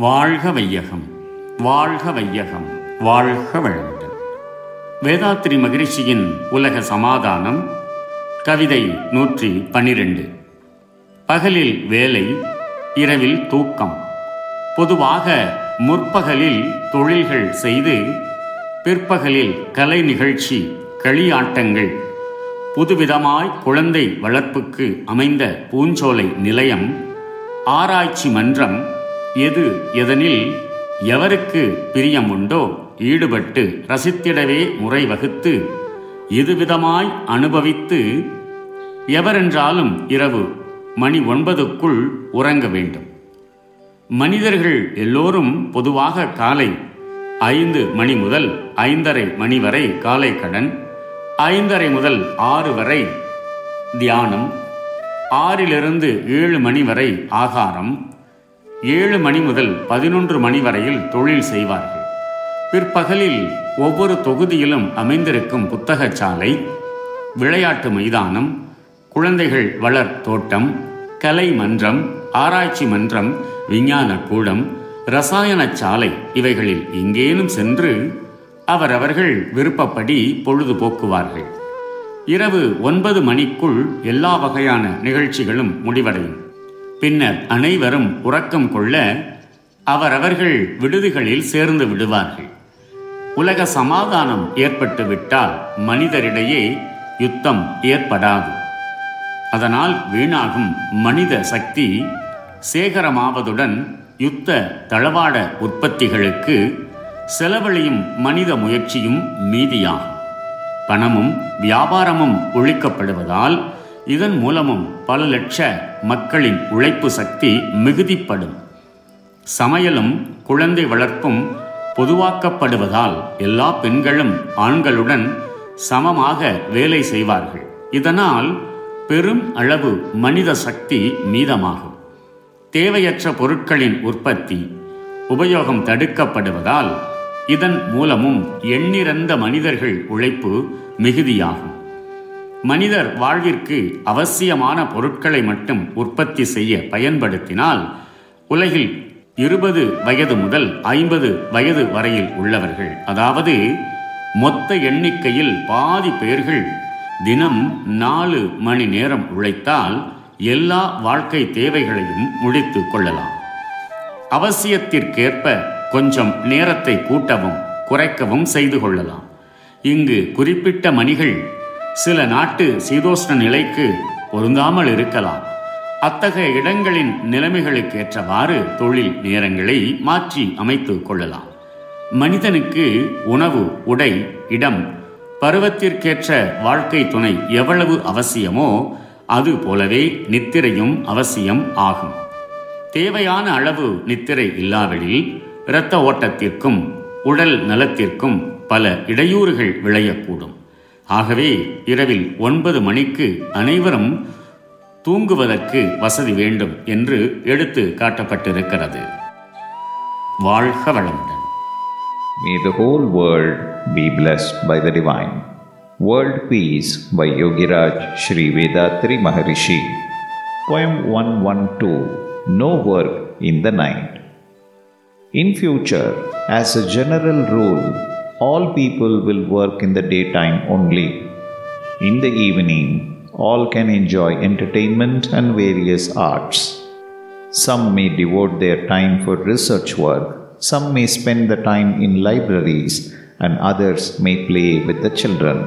வாழ்க வையகம் வாழ்க வையகம் வாழ்க வளமுடன். வேதாத்ரி மகிழ்ச்சியின் உலக சமாதானம் கவிதை நூற்றி பனிரெண்டு. பகலில் வேலை இரவில் தூக்கம். பொதுவாக முற்பகலில் தொழில்கள் செய்து பிற்பகலில் கலை நிகழ்ச்சி களியாட்டங்கள் புதுவிதமாய் குழந்தை வளர்ப்புக்கு அமைந்த பூஞ்சோலை நிலையம் ஆராய்ச்சி மன்றம் எது எதனில் எவருக்கு பிரியம் உண்டோ ஈடுபட்டு ரசித்திடவே முறை வகுத்து இதுவிதமாய் அனுபவித்து எவரென்றாலும் இரவு மணி ஒன்பதுக்குள் உறங்க வேண்டும். மனிதர்கள் எல்லோரும் பொதுவாக காலை ஐந்து மணி முதல் ஐந்தரை மணி வரை காலை கடன் ஐந்தரை முதல் ஆறு வரை தியானம் ஆறிலிருந்து ஏழு மணி வரை ஆகாரம் ஏழு மணி முதல் பதினொன்று மணி வரையில் தொழில் செய்வார்கள். பிற்பகலில் ஒவ்வொரு தொகுதியிலும் அமைந்திருக்கும் புத்தகச்சாலை விளையாட்டு மைதானம் குழந்தைகள் வளர் தோட்டம் கலை மன்றம் ஆராய்ச்சி மன்றம் விஞ்ஞான கூடம் ரசாயன சாலை இவைகளில் எங்கேனும் சென்று அவரவர்கள் விருப்பப்படி பொழுது போக்குவார்கள் இரவு ஒன்பது மணிக்குள் எல்லா வகையான நிகழ்ச்சிகளும் முடிவடையும். பின்னர் அனைவரும் உறக்கம் கொள்ள அவரவர்கள் விடுதிகளில் சேர்ந்து விடுவார்கள். உலக சமாதானம் ஏற்பட்டுவிட்டால் மனிதரிடையே யுத்தம் ஏற்படாது. அதனால் வீணாகும் மனித சக்தி சேகரமாவதுடன் யுத்த தளவாட உற்பத்திகளுக்கு செலவழியும் மனித முயற்சியும் மீதியாகும். பணமும் வியாபாரமும் ஒழிக்கப்படுவதால் இதன் மூலமும் பல லட்ச மக்களின் உழைப்பு சக்தி மிகுதிப்படும். சமையலும் குழந்தை வளர்ப்பும் பொதுவாக்கப்படுவதால் எல்லா பெண்களும் ஆண்களுடன் சமமாக வேலை செய்வார்கள். இதனால் பெரும் அளவு மனித சக்தி மீதமாகும். தேவையற்ற பொருட்களின் உற்பத்தி உபயோகம் தடுக்கப்படுவதால் இதன் மூலமும் எண்ணிறந்த மனிதர்கள் உழைப்பு மிகுதியாகும். மனிதர் வாழ்விற்கு அவசியமான பொருட்களை மட்டும் உற்பத்தி செய்ய பயன்படுத்தினால் உலகில் இருபது வயது முதல் ஐம்பது வயது வரையில் உள்ளவர்கள் அதாவது மொத்த எண்ணிக்கையில் பாதி பேர்கள் தினம் நாலு மணி நேரம் உழைத்தால் எல்லா வாழ்க்கை தேவைகளையும் முடித்து கொள்ளலாம். அவசியத்திற்கேற்ப கொஞ்சம் நேரத்தை கூட்டவும் குறைக்கவும் செய்து கொள்ளலாம். இங்கு குறிப்பிட்ட மணிகள் சில நாட்டு சீதோஷ்ண நிலைக்கு பொருந்தாமல் இருக்கலாம். அத்தகைய இடங்களின் நிலைமைகளுக்கேற்றவாறு தொழில் நேரங்களை மாற்றி அமைத்துக் கொள்ளலாம். மனிதனுக்கு உணவு உடை இடம் பருவத்திற்கேற்ற வாழ்க்கை துணை எவ்வளவு அவசியமோ அது போலவே நித்திரையும் அவசியம் ஆகும். தேவையான அளவு நித்திரை இல்லாவிடில் இரத்த ஓட்டத்திற்கும் உடல் நலத்திற்கும் பல இடையூறுகள் விளையக்கூடும். ஆகவே இரவில் ஒன்பது மணிக்கு அனைவரும் தூங்குவதற்கு வசதி வேண்டும் என்று எடுத்து காட்டப்பட்டிருக்கிறது வாழ்க வளமுடன் May the whole world be blessed by the divine. World Peace by Yogiraj Sri Vedatri Maharishi. Poem 112 No Work in the Night. In future, as a general rule, all people will work in the daytime only. In the evening, all can enjoy entertainment and various arts. Some may devote their time for research work, some may spend the time in libraries, and others may play with the children.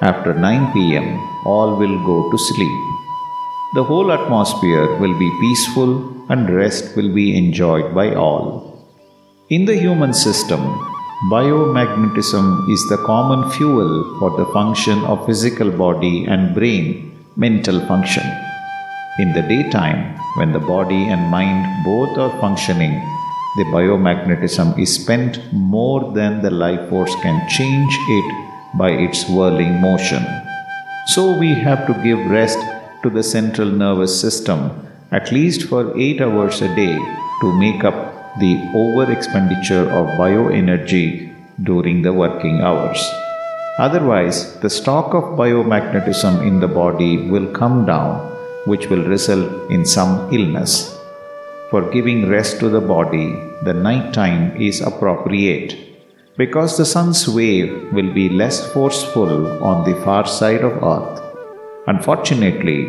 After 9 pm, all will go to sleep. The whole atmosphere will be peaceful and rest will be enjoyed by all. In the human system, biomagnetism is the common fuel for the function of physical body and brain mental function. In the daytime, when the body and mind both are functioning, the biomagnetism is spent more than the life force can change it by its whirling motion. So we have to give rest to the central nervous system at least for 8 hours a day to make up the over expenditure of bioenergy during the working hours. Otherwise, the stock of biomagnetism in the body will come down, which will result in some illness. for giving rest to the body, the night time is appropriate because the sun's wave will be less forceful on the far side of earth. Unfortunately,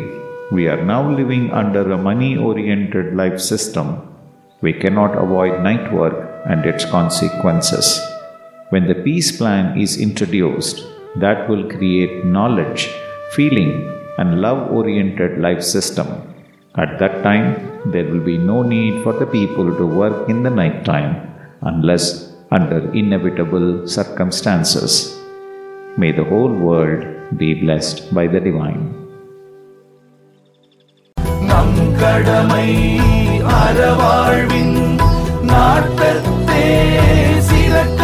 we are now living under a money oriented life system. We cannot avoid night work and its consequences. When the peace plan is introduced, that will create knowledge, feeling, and love oriented life system. At that time, there will be no need for the people to work in the night time unless under inevitable circumstances. May the whole world be blessed by the divine. அறவாழ்வின் நாட்டத்தே சிறக்க